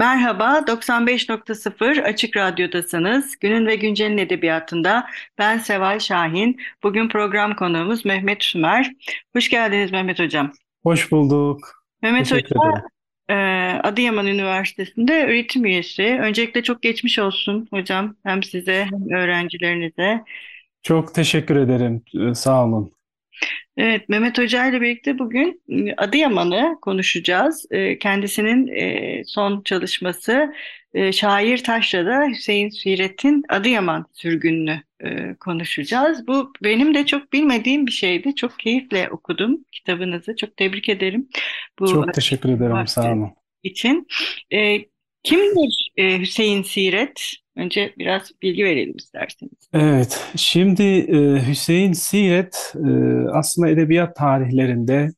Merhaba, 95.0 Açık Radyo'dasınız. Günün ve Güncel'in edebiyatında ben Seval Şahin. Bugün program konuğumuz Mehmet Sümer. Hoş geldiniz Mehmet Hocam. Hoş bulduk. Mehmet Teşekkür Hoca ederim. e, Adıyaman Üniversitesi'nde öğretim üyesi. Öncelikle çok geçmiş olsun hocam. Hem size hem öğrencilerinize. Çok teşekkür ederim. Sağ olun. Evet, Mehmet Hoca ile birlikte bugün e, Adıyaman'ı konuşacağız. Kendisinin e, son çalışması e, Şair Taşra'da Hüseyin Siret'in Adıyaman sürgününü konuşacağız. Bu benim de çok bilmediğim bir şeydi. Çok keyifle okudum kitabınızı. Çok tebrik ederim bu Çok teşekkür ederim. Sağ olun. için. Kimdir Hüseyin Siret? Önce biraz bilgi verelim isterseniz. Evet, şimdi e, Hüseyin Siret e, aslında edebiyat tarihlerinde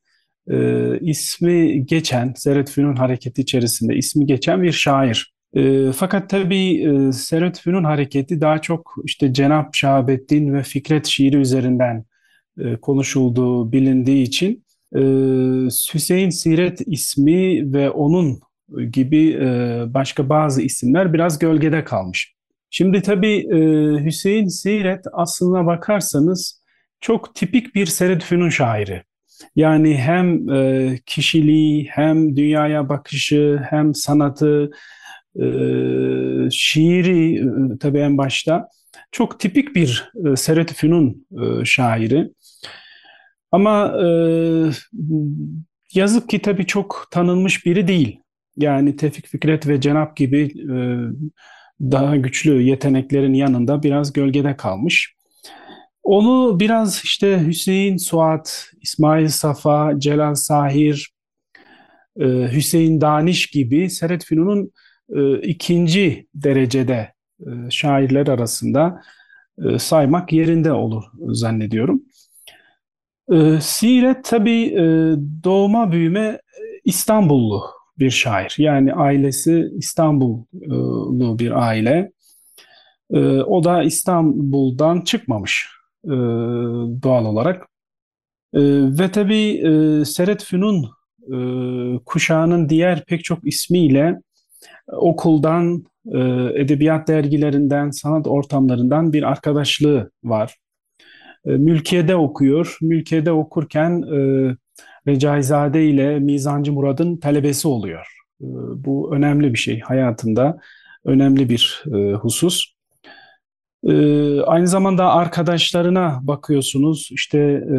e, ismi geçen, Servet Fünun Hareketi içerisinde ismi geçen bir şair. Fakat tabii e, Servet Fünun Hareketi daha çok işte Cenab Şahabettin ve Fikret şiiri üzerinden konuşulduğu bilindiği için Hüseyin Siret ismi ve onun gibi e, başka bazı isimler biraz gölgede kalmış. Şimdi tabii e, Hüseyin Siret aslına bakarsanız çok tipik bir Servet Fünun şairi. Yani hem e, kişiliği, hem dünyaya bakışı, hem sanatı, şiiri tabii en başta çok tipik bir Servet Fünun e, şairi. Ama yazık ki tabii çok tanınmış biri değil. Yani Tevfik Fikret ve Cenap gibi e, daha güçlü yeteneklerin yanında biraz gölgede kalmış. Onu biraz işte Hüseyin Suat, İsmail Safa, Celal Sahir, e, Hüseyin Daniş gibi Servet Fünun'un e, ikinci derecede e, şairler arasında e, saymak yerinde olur zannediyorum. E, Siret tabii e, doğma büyüme İstanbullu bir şair. Yani ailesi İstanbullu bir aile. E, o da İstanbul'dan çıkmamış e, doğal olarak. E, ve tabii e, Seret Fünun e, kuşağının diğer pek çok ismiyle okuldan, edebiyat dergilerinden, sanat ortamlarından bir arkadaşlığı var. Mülkiye'de okuyor. Mülkiye'de okurken Recaizade ile Mizancı Murad'ın talebesi oluyor. E, bu önemli bir şey hayatında, önemli bir e, husus. E, aynı zamanda arkadaşlarına bakıyorsunuz. İşte e,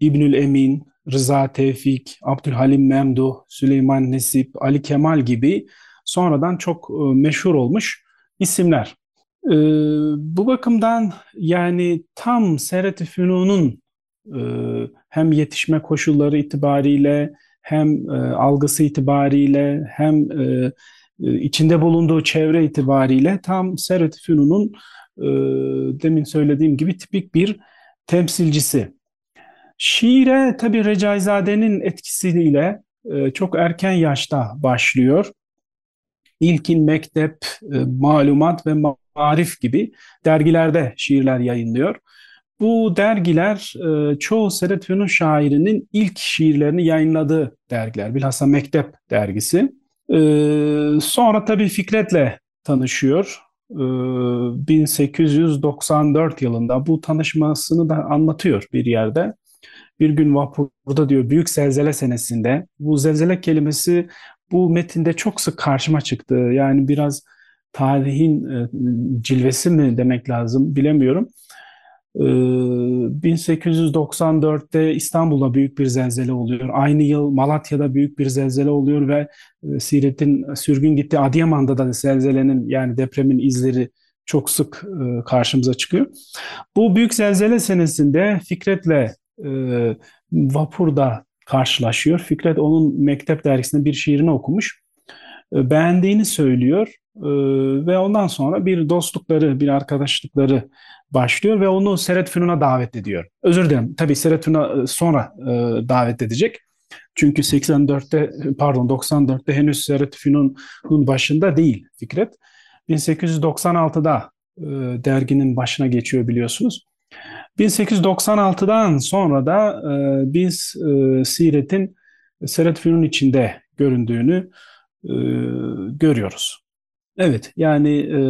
İbnül Emin, Rıza Tevfik, Abdülhalim Memduh, Süleyman Nesip, Ali Kemal gibi sonradan çok e, meşhur olmuş isimler. E, bu bakımdan yani tam Servet-i Fünun'un hem yetişme koşulları itibariyle hem e, algısı itibariyle hem e, e, içinde bulunduğu çevre itibariyle tam Servet-i Fünun'un demin söylediğim gibi tipik bir temsilcisi. Şiire tabii Recaizade'nin etkisiyle çok erken yaşta başlıyor. İlkin Mektep, Malumat ve Marif gibi dergilerde şiirler yayınlıyor. Bu dergiler e, çoğu Fünun şairinin ilk şiirlerini yayınladığı dergiler. Bilhassa Mektep dergisi. E, sonra tabii Fikret'le tanışıyor. E, 1894 yılında bu tanışmasını da anlatıyor bir yerde. Bir gün vapurda diyor büyük zelzele senesinde. Bu zelzele kelimesi bu metinde çok sık karşıma çıktı. Yani biraz tarihin e, cilvesi mi demek lazım bilemiyorum. 1894'te İstanbul'da büyük bir zelzele oluyor. Aynı yıl Malatya'da büyük bir zelzele oluyor ve Siret'in sürgün gittiği Adıyaman'da da zelzelenin yani depremin izleri çok sık e, karşımıza çıkıyor. Bu büyük zelzele senesinde Fikret'le e, vapurda karşılaşıyor. Fikret onun Mektep dergisinde bir şiirini okumuş. E, beğendiğini söylüyor e, ve ondan sonra bir dostlukları, bir arkadaşlıkları başlıyor ve onu Seret Fünun'a davet ediyor. Özür dilerim. Tabii Seret Fünun'a e, sonra e, davet edecek. Çünkü 84'te pardon 94'te henüz Seret Fünun'un başında değil Fikret. 1896'da e, derginin başına geçiyor biliyorsunuz. 1896'dan sonra da e, biz e, Siret'in Seret Fünun içinde göründüğünü e, görüyoruz. Evet, yani e,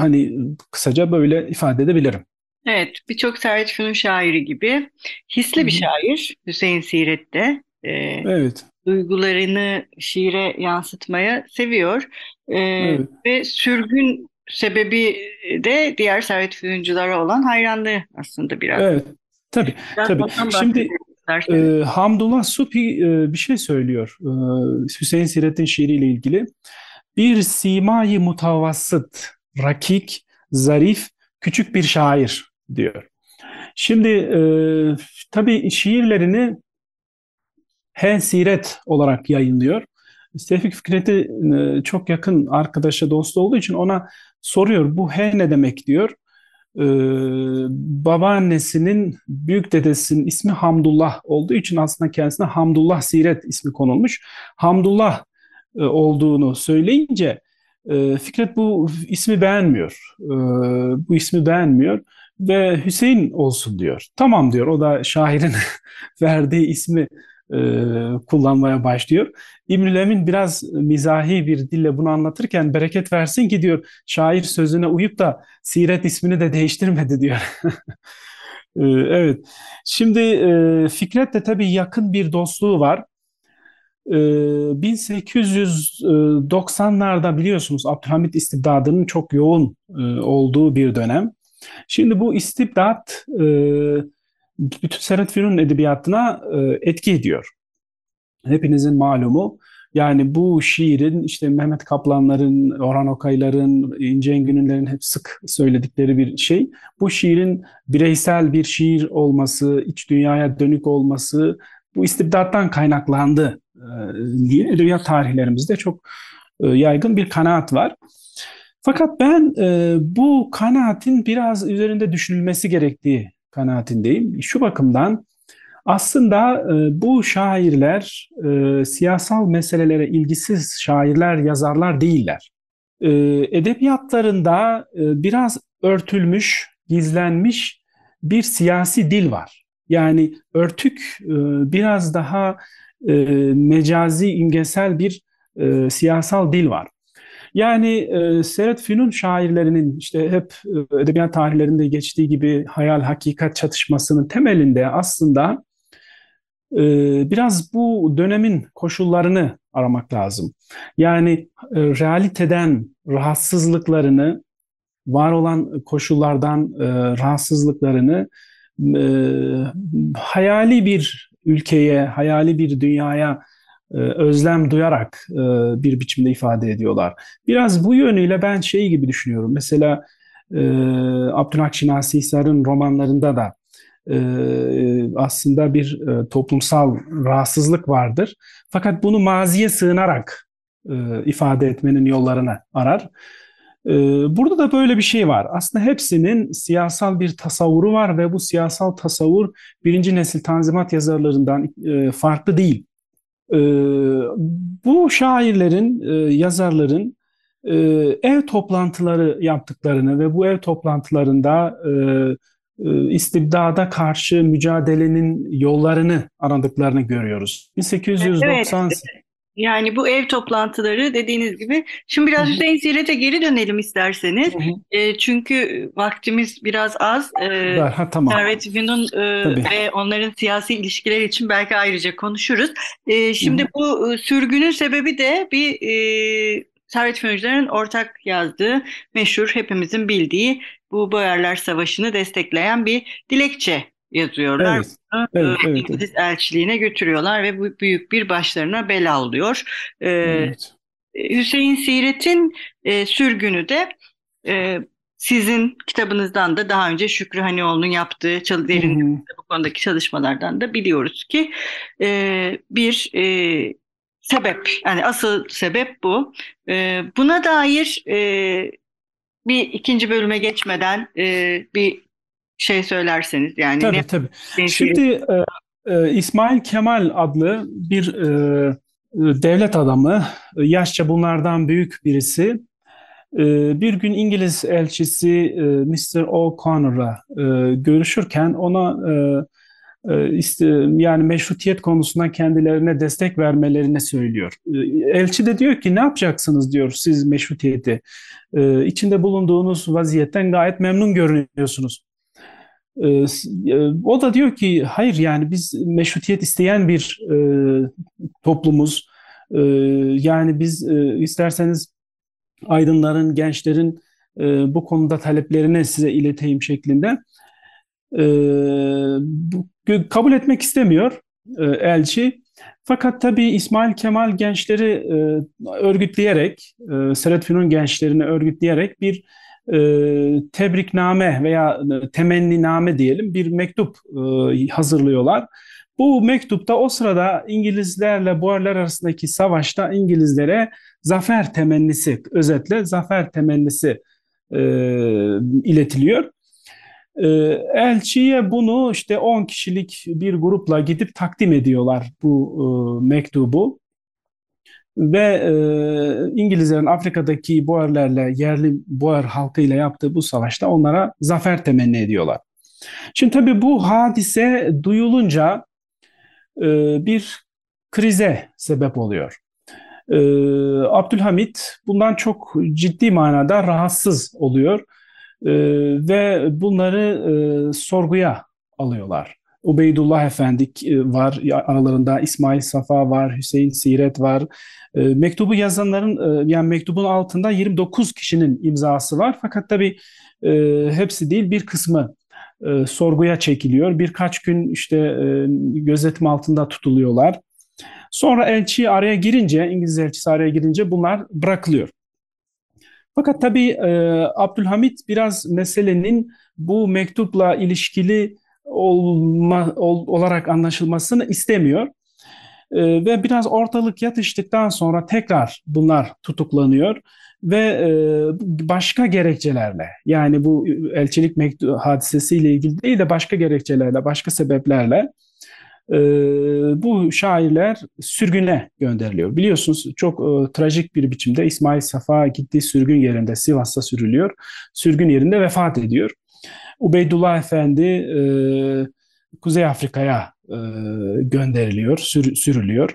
hani kısaca böyle ifade edebilirim. Evet, birçok Servet Fünun şairi gibi hisli bir şair Hüseyin Siret'te. E, evet. Duygularını şiire yansıtmaya seviyor. E, evet. Ve sürgün sebebi de diğer Servet Fünunculara olan hayranlığı aslında biraz. Evet, tabii. Biraz tabii. Şimdi e, Hamdullah Supi e, bir şey söylüyor e, Hüseyin Siret'in şiiriyle ilgili. Bir simayı mutavassıt, rakik, zarif, küçük bir şair diyor. Şimdi e, tabii şiirlerini He Siret olarak yayınlıyor. Tevfik Fikret'i e, çok yakın arkadaşa, dostu olduğu için ona soruyor. Bu He ne demek diyor. Ee, babaannesinin büyük dedesinin ismi Hamdullah olduğu için aslında kendisine Hamdullah Siret ismi konulmuş. Hamdullah olduğunu söyleyince e, Fikret bu ismi beğenmiyor. E, bu ismi beğenmiyor ve Hüseyin olsun diyor. Tamam diyor. O da şairin verdiği ismi e, kullanmaya başlıyor. İbnül Emin biraz mizahi bir dille bunu anlatırken bereket versin ki diyor şair sözüne uyup da Siret ismini de değiştirmedi diyor. e, evet. Şimdi e, Fikret'le tabii yakın bir dostluğu var. 1890'larda ee, biliyorsunuz Abdülhamit istibdadının çok yoğun e, olduğu bir dönem. Şimdi bu istibdat e, bütün Serhat Fünun edebiyatına e, etki ediyor. Hepinizin malumu. Yani bu şiirin işte Mehmet Kaplanların, Orhan Okayların, İnce Engün'lerin hep sık söyledikleri bir şey. Bu şiirin bireysel bir şiir olması, iç dünyaya dönük olması bu istibdattan kaynaklandı diye edebiyat tarihlerimizde çok e, yaygın bir kanaat var. Fakat ben e, bu kanaatin biraz üzerinde düşünülmesi gerektiği kanaatindeyim. Şu bakımdan aslında bu şairler siyasal meselelere ilgisiz şairler, yazarlar değiller. Edebiyatlarında biraz örtülmüş, gizlenmiş bir siyasi dil var. Yani örtük biraz daha e, mecazi, imgesel bir e, siyasal dil var. Yani e, Seret Fünun şairlerinin işte hep e, edebiyat tarihlerinde geçtiği gibi hayal hakikat çatışmasının temelinde aslında e, biraz bu dönemin koşullarını aramak lazım. Yani e, realiteden rahatsızlıklarını, var olan koşullardan e, rahatsızlıklarını e, hayali bir ülkeye, hayali bir dünyaya e, özlem duyarak e, bir biçimde ifade ediyorlar. Biraz bu yönüyle ben şey gibi düşünüyorum. Mesela e, Abdülhak Hisar'ın romanlarında da aslında bir toplumsal rahatsızlık vardır. Fakat bunu maziye sığınarak ifade etmenin yollarını arar. E, burada da böyle bir şey var. Aslında hepsinin siyasal bir tasavvuru var ve bu siyasal tasavvur birinci nesil tanzimat yazarlarından e, farklı değil. E, bu şairlerin, yazarların ev toplantıları yaptıklarını ve bu ev toplantılarında istibdada karşı mücadelenin yollarını aradıklarını görüyoruz. 1890 evet. Yani bu ev toplantıları dediğiniz gibi. Şimdi biraz Hüseyin Siret'e geri dönelim isterseniz. E, çünkü vaktimiz biraz az. E, ha, tamam. Servet Fünun e, ve onların siyasi ilişkiler için belki ayrıca konuşuruz. E, şimdi Hı-hı. bu e, sürgünün sebebi de bir e, Servet Fünuncuların ortak yazdığı meşhur hepimizin bildiği bu Boyarlar Savaşı'nı destekleyen bir dilekçe yazıyorlar. Evet. Evet, evet, İngiliz evet. elçiliğine götürüyorlar ve bu büyük bir başlarına bela oluyor. Ee, evet. Hüseyin Siret'in e, sürgünü de e, sizin kitabınızdan da daha önce Şükrü Hanioğlu'nun yaptığı derin bu konudaki çalışmalardan da biliyoruz ki e, bir e, sebep yani asıl sebep bu. E, buna dair e, bir ikinci bölüme geçmeden e, bir şey söylerseniz yani tabii ne, tabii. Şimdi e, e, İsmail Kemal adlı bir e, devlet adamı, yaşça bunlardan büyük birisi ee, bir gün İngiliz elçisi e, Mr. O'Connor'la e, görüşürken ona e, yani meşrutiyet konusunda kendilerine destek vermelerini söylüyor. Elçi de diyor ki ne yapacaksınız diyor siz meşrutiyeti. İçinde bulunduğunuz vaziyetten gayet memnun görünüyorsunuz. O da diyor ki hayır yani biz meşrutiyet isteyen bir toplumuz. Yani biz isterseniz aydınların, gençlerin e, bu konuda taleplerini size ileteyim şeklinde. E, bu, kabul etmek istemiyor e, elçi. Fakat tabii İsmail Kemal gençleri e, örgütleyerek, e, Seret gençlerini örgütleyerek bir e, tebrikname veya e, temenniname diyelim bir mektup e, hazırlıyorlar. Bu mektupta o sırada İngilizlerle Boerler arasındaki savaşta İngilizlere zafer temennisi, özetle zafer temennisi e, iletiliyor. E, elçiye bunu işte 10 kişilik bir grupla gidip takdim ediyorlar bu e, mektubu. Ve e, İngilizlerin Afrika'daki Boerlerle, yerli Boer halkıyla yaptığı bu savaşta onlara zafer temenni ediyorlar. Şimdi tabii bu hadise duyulunca e, bir krize sebep oluyor. E, Abdülhamit bundan çok ciddi manada rahatsız oluyor e, ve bunları e, sorguya alıyorlar. Ubeydullah Efendi e, var aralarında İsmail Safa var, Hüseyin Siret var. E, mektubu yazanların e, yani mektubun altında 29 kişinin imzası var. Fakat tabii e, hepsi değil bir kısmı e, sorguya çekiliyor. Birkaç gün işte e, gözetim altında tutuluyorlar. Sonra elçi araya girince, İngiliz elçisi araya girince bunlar bırakılıyor. Fakat tabii e, Abdülhamit biraz meselenin bu mektupla ilişkili olma, ol, olarak anlaşılmasını istemiyor. E, ve biraz ortalık yatıştıktan sonra tekrar bunlar tutuklanıyor ve e, başka gerekçelerle yani bu elçilik mektubu hadisesiyle ilgili değil de başka gerekçelerle, başka sebeplerle e, bu şairler sürgüne gönderiliyor. Biliyorsunuz çok e, trajik bir biçimde İsmail Safa gittiği sürgün yerinde Sivas'ta sürülüyor. Sürgün yerinde vefat ediyor. Ubeydullah Efendi Kuzey Afrika'ya e, gönderiliyor, sür, sürülüyor.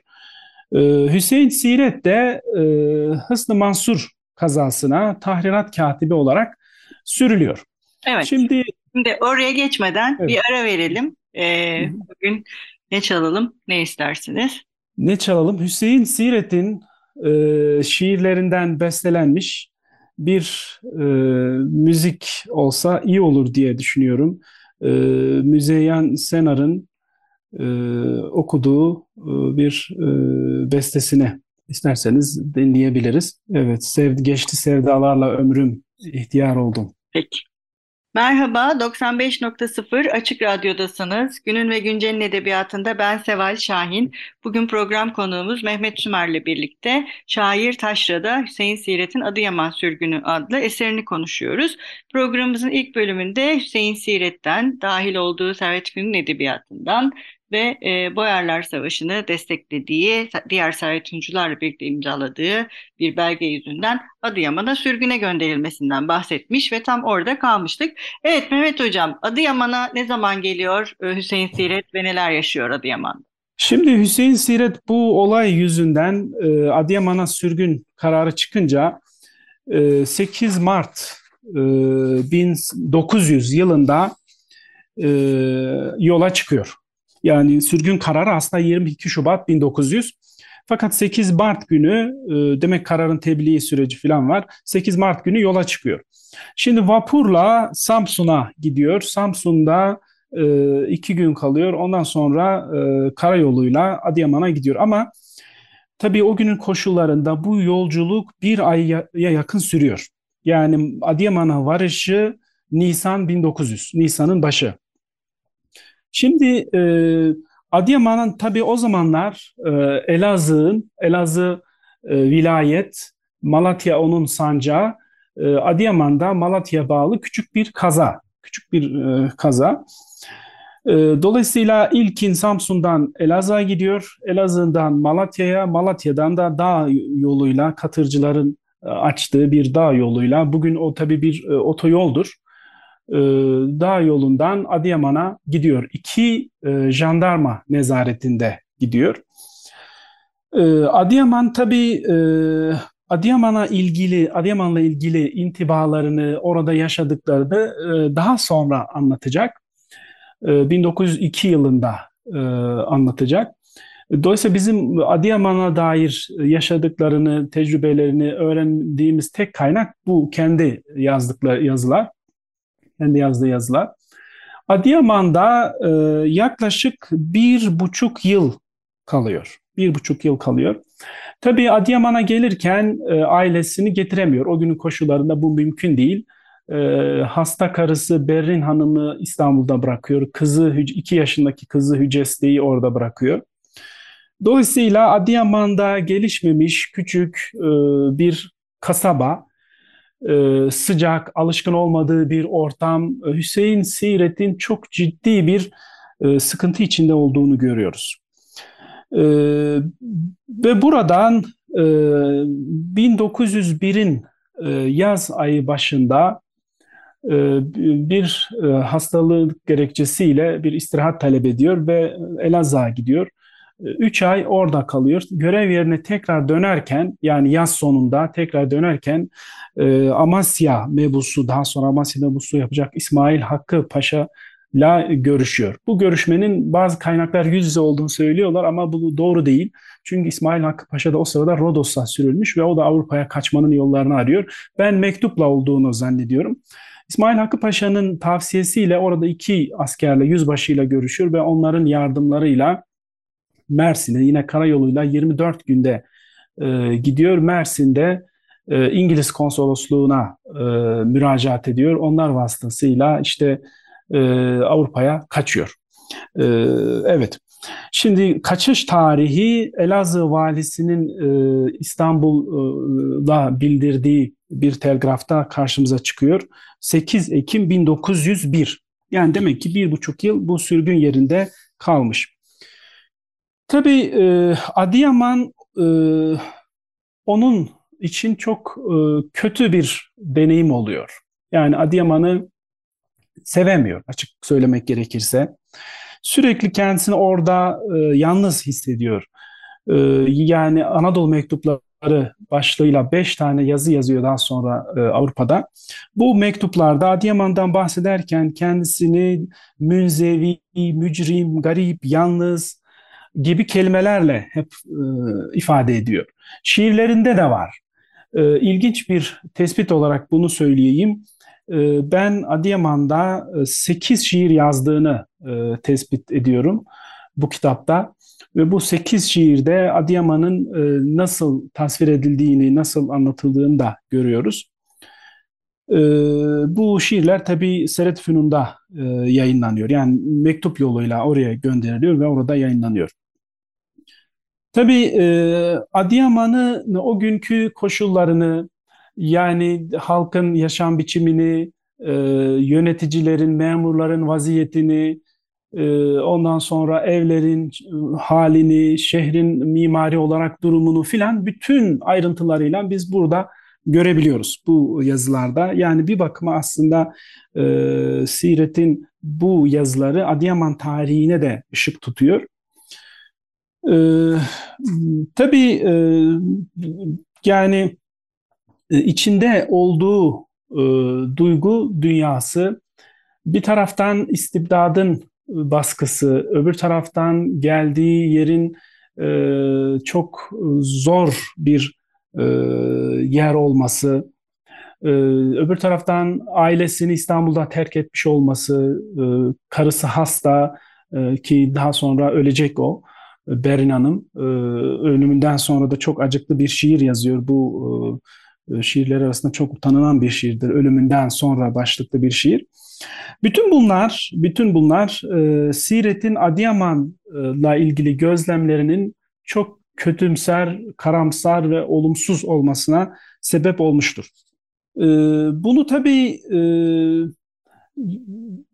E, Hüseyin Siret de e, Hısn-ı Mansur kazasına tahrirat katibi olarak sürülüyor. Evet. Şimdi, Şimdi oraya geçmeden evet. bir ara verelim. Ee, bugün ne çalalım, ne istersiniz? Ne çalalım? Hüseyin Siret'in e, şiirlerinden bestelenmiş bir e, müzik olsa iyi olur diye düşünüyorum. E, Müzeyyen Senar'ın e, okuduğu e, bir e, bestesine isterseniz dinleyebiliriz. Evet, sev, geçti sevdalarla ömrüm, ihtiyar oldum. Peki. Merhaba, 95.0 Açık Radyo'dasınız. Günün ve Güncel'in edebiyatında ben Seval Şahin. Bugün program konuğumuz Mehmet Sümer'le birlikte Şair Taşra'da Hüseyin Siret'in Adıyaman Sürgünü adlı eserini konuşuyoruz. Programımızın ilk bölümünde Hüseyin Siret'ten, dahil olduğu Servet Gün'ün edebiyatından ve e, Boyarlar Savaşı'nı desteklediği, diğer servetuncularla birlikte imzaladığı bir belge yüzünden Adıyaman'a sürgüne gönderilmesinden bahsetmiş ve tam orada kalmıştık. Evet Mehmet Hocam, Adıyaman'a ne zaman geliyor e, Hüseyin Siret ve neler yaşıyor Adıyaman'da? Şimdi Hüseyin Siret bu olay yüzünden e, Adıyaman'a sürgün kararı çıkınca e, 8 Mart e, 1900 yılında e, yola çıkıyor. Yani sürgün kararı aslında 22 Şubat 1900. Fakat 8 Mart günü e, demek kararın tebliği süreci falan var. 8 Mart günü yola çıkıyor. Şimdi vapurla Samsun'a gidiyor. Samsun'da e, iki gün kalıyor. Ondan sonra e, karayoluyla Adıyaman'a gidiyor. Ama tabii o günün koşullarında bu yolculuk bir aya yakın sürüyor. Yani Adıyaman'a varışı Nisan 1900, Nisan'ın başı. Şimdi e, Adıyaman'ın tabii o zamanlar e, Elazığ'ın, Elazığ e, vilayet, Malatya onun sancağı, e, Adıyaman'da Malatya bağlı küçük bir kaza, küçük bir e, kaza. E, dolayısıyla ilkin Samsun'dan Elazığ'a gidiyor, Elazığ'dan Malatya'ya, Malatya'dan da dağ yoluyla katırcıların e, açtığı bir dağ yoluyla, bugün o tabii bir e, otoyoldur e, dağ yolundan Adıyaman'a gidiyor. İki e, jandarma nezaretinde gidiyor. E, Adıyaman tabii e, Adıyaman'a ilgili, Adıyaman'la ilgili intibalarını, orada yaşadıklarını e, daha sonra anlatacak. E, 1902 yılında e, anlatacak. Dolayısıyla bizim Adıyaman'a dair yaşadıklarını, tecrübelerini öğrendiğimiz tek kaynak bu kendi yazdıkları yazılar kendi yazdığı yazılar. Adıyaman'da e, yaklaşık bir buçuk yıl kalıyor. Bir buçuk yıl kalıyor. Tabii Adıyaman'a gelirken e, ailesini getiremiyor. O günün koşullarında bu mümkün değil. E, hasta karısı Berrin Hanım'ı İstanbul'da bırakıyor. Kızı, iki yaşındaki kızı Hüceste'yi orada bırakıyor. Dolayısıyla Adıyaman'da gelişmemiş küçük e, bir kasaba e, sıcak, alışkın olmadığı bir ortam, e, Hüseyin Siret'in çok ciddi bir e, sıkıntı içinde olduğunu görüyoruz. Ve buradan e, 1901'in e, yaz ayı başında bir hastalık gerekçesiyle bir istirahat talep ediyor ve Elazığ'a gidiyor. 3 ay orada kalıyor. Görev yerine tekrar dönerken yani yaz sonunda tekrar dönerken e, Amasya mebusu daha sonra Amasya mebusu yapacak İsmail Hakkı Paşa ile görüşüyor. Bu görüşmenin bazı kaynaklar yüz yüze olduğunu söylüyorlar ama bu doğru değil. Çünkü İsmail Hakkı Paşa da o sırada Rodos'a sürülmüş ve o da Avrupa'ya kaçmanın yollarını arıyor. Ben mektupla olduğunu zannediyorum. İsmail Hakkı Paşa'nın tavsiyesiyle orada iki askerle, yüzbaşıyla görüşüyor ve onların yardımlarıyla Mersin'e yine karayoluyla 24 günde e, gidiyor. Mersin'de e, İngiliz konsolosluğuna e, müracaat ediyor. Onlar vasıtasıyla işte e, Avrupa'ya kaçıyor. E, evet. Şimdi kaçış tarihi Elazığ valisinin e, İstanbul'da bildirdiği bir telgrafta karşımıza çıkıyor. 8 Ekim 1901. Yani demek ki bir buçuk yıl bu sürgün yerinde kalmış. Tabii e, Adıyaman e, onun için çok e, kötü bir deneyim oluyor. Yani Adıyaman'ı sevemiyor açık söylemek gerekirse. Sürekli kendisini orada e, yalnız hissediyor. E, yani Anadolu mektupları başlığıyla beş tane yazı yazıyor daha sonra e, Avrupa'da. Bu mektuplarda Adıyaman'dan bahsederken kendisini münzevi, mücrim, garip, yalnız, gibi kelimelerle hep e, ifade ediyor. Şiirlerinde de var. E, ilginç bir tespit olarak bunu söyleyeyim. E, ben Adıyaman'da 8 e, şiir yazdığını e, tespit ediyorum bu kitapta. Ve bu 8 şiirde Adıyaman'ın e, nasıl tasvir edildiğini, nasıl anlatıldığını da görüyoruz. E, bu şiirler tabii Seret Fünun'da e, yayınlanıyor. Yani mektup yoluyla oraya gönderiliyor ve orada yayınlanıyor. Tabii e, Adıyaman'ı o günkü koşullarını yani halkın yaşam biçimini, e, yöneticilerin, memurların vaziyetini, e, ondan sonra evlerin halini, şehrin mimari olarak durumunu filan bütün ayrıntılarıyla biz burada görebiliyoruz bu yazılarda. Yani bir bakıma aslında e, Siret'in bu yazıları Adıyaman tarihine de ışık tutuyor. Ee, tabii e, yani e, içinde olduğu e, duygu dünyası bir taraftan istibdadın baskısı, öbür taraftan geldiği yerin e, çok zor bir e, yer olması, e, öbür taraftan ailesini İstanbul'da terk etmiş olması, e, karısı hasta e, ki daha sonra ölecek o. Berin Hanım. E, ölümünden sonra da çok acıklı bir şiir yazıyor bu e, e, şiirleri arasında çok tanınan bir şiirdir. Ölümünden sonra başlıklı bir şiir. Bütün bunlar, bütün bunlar e, Siret'in Adıyaman'la ilgili gözlemlerinin çok kötümser, karamsar ve olumsuz olmasına sebep olmuştur. E, bunu tabii e,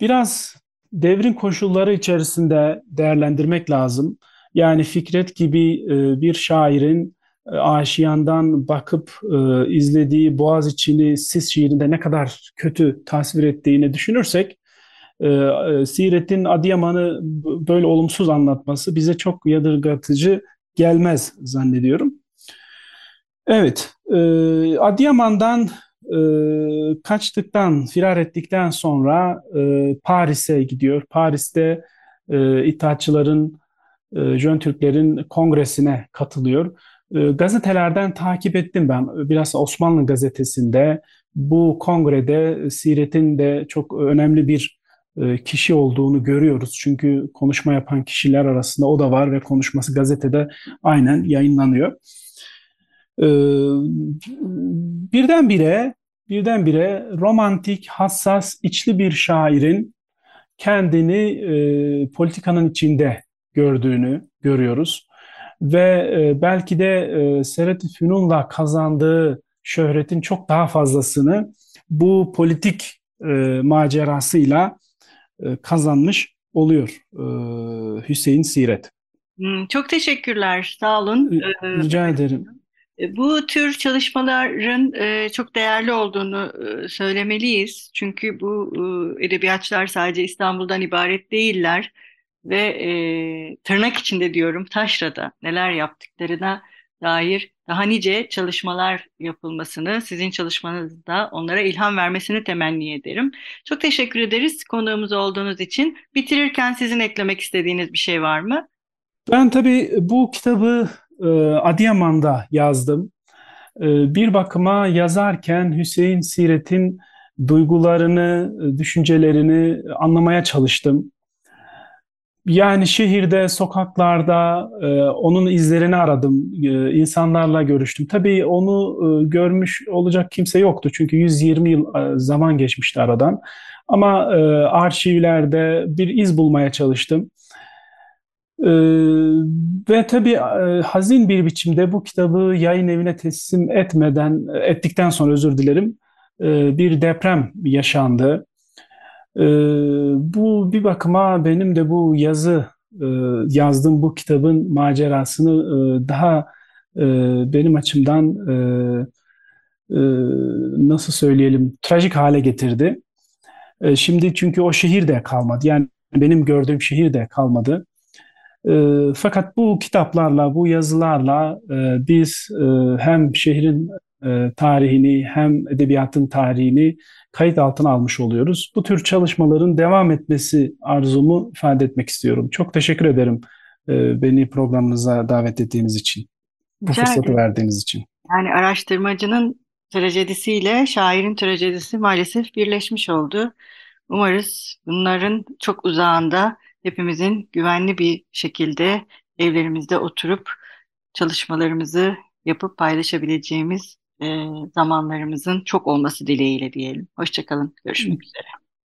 biraz devrin koşulları içerisinde değerlendirmek lazım. Yani Fikret gibi e, bir şairin e, aşiyandan bakıp e, izlediği Boğaziçi'ni Sis şiirinde ne kadar kötü tasvir ettiğini düşünürsek e, e, Siret'in Adıyaman'ı böyle olumsuz anlatması bize çok yadırgatıcı gelmez zannediyorum. Evet, e, Adıyaman'dan kaçtıktan, firar ettikten sonra Paris'e gidiyor. Paris'te e, İttihatçıların, e, Jön Türklerin kongresine katılıyor. E, gazetelerden takip ettim ben. Biraz Osmanlı gazetesinde bu kongrede Siret'in de çok önemli bir e, kişi olduğunu görüyoruz. Çünkü konuşma yapan kişiler arasında o da var ve konuşması gazetede aynen yayınlanıyor. Ee, birdenbire birdenbire romantik, hassas, içli bir şairin kendini e, politikanın içinde gördüğünü görüyoruz. Ve e, belki de e, Seret-i Fünun'la kazandığı şöhretin çok daha fazlasını bu politik e, macerasıyla e, kazanmış oluyor e, Hüseyin Siret. Hmm, çok teşekkürler, sağ olun. Rica ederim. Bu tür çalışmaların çok değerli olduğunu söylemeliyiz. Çünkü bu edebiyatçılar sadece İstanbul'dan ibaret değiller ve tırnak içinde diyorum taşrada neler yaptıklarına dair daha nice çalışmalar yapılmasını, sizin çalışmanızda onlara ilham vermesini temenni ederim. Çok teşekkür ederiz konuğumuz olduğunuz için. Bitirirken sizin eklemek istediğiniz bir şey var mı? Ben tabii bu kitabı e, Adıyaman'da yazdım. E, bir bakıma yazarken Hüseyin Siret'in duygularını, düşüncelerini anlamaya çalıştım. Yani şehirde, sokaklarda e, onun izlerini aradım, e, insanlarla görüştüm. Tabii onu e, görmüş olacak kimse yoktu çünkü 120 yıl e, zaman geçmişti aradan. Ama e, arşivlerde bir iz bulmaya çalıştım. Ee, ve tabii e, hazin bir biçimde bu kitabı yayın evine teslim etmeden, ettikten sonra özür dilerim, e, bir deprem yaşandı. E, bu bir bakıma benim de bu yazı, e, yazdığım bu kitabın macerasını e, daha e, benim açımdan e, e, nasıl söyleyelim, trajik hale getirdi. E, şimdi çünkü o şehir de kalmadı. Yani benim gördüğüm şehir de kalmadı. E, fakat bu kitaplarla, bu yazılarla e, biz e, hem şehrin e, tarihini hem edebiyatın tarihini kayıt altına almış oluyoruz. Bu tür çalışmaların devam etmesi arzumu ifade etmek istiyorum. Çok teşekkür ederim e, beni programınıza davet ettiğiniz için. Bu Rica fırsatı ederim. verdiğiniz için. Yani araştırmacının trajedisiyle şairin trajedisi maalesef birleşmiş oldu. Umarız bunların çok uzağında hepimizin güvenli bir şekilde evlerimizde oturup çalışmalarımızı yapıp paylaşabileceğimiz zamanlarımızın çok olması dileğiyle diyelim. Hoşçakalın, görüşmek üzere.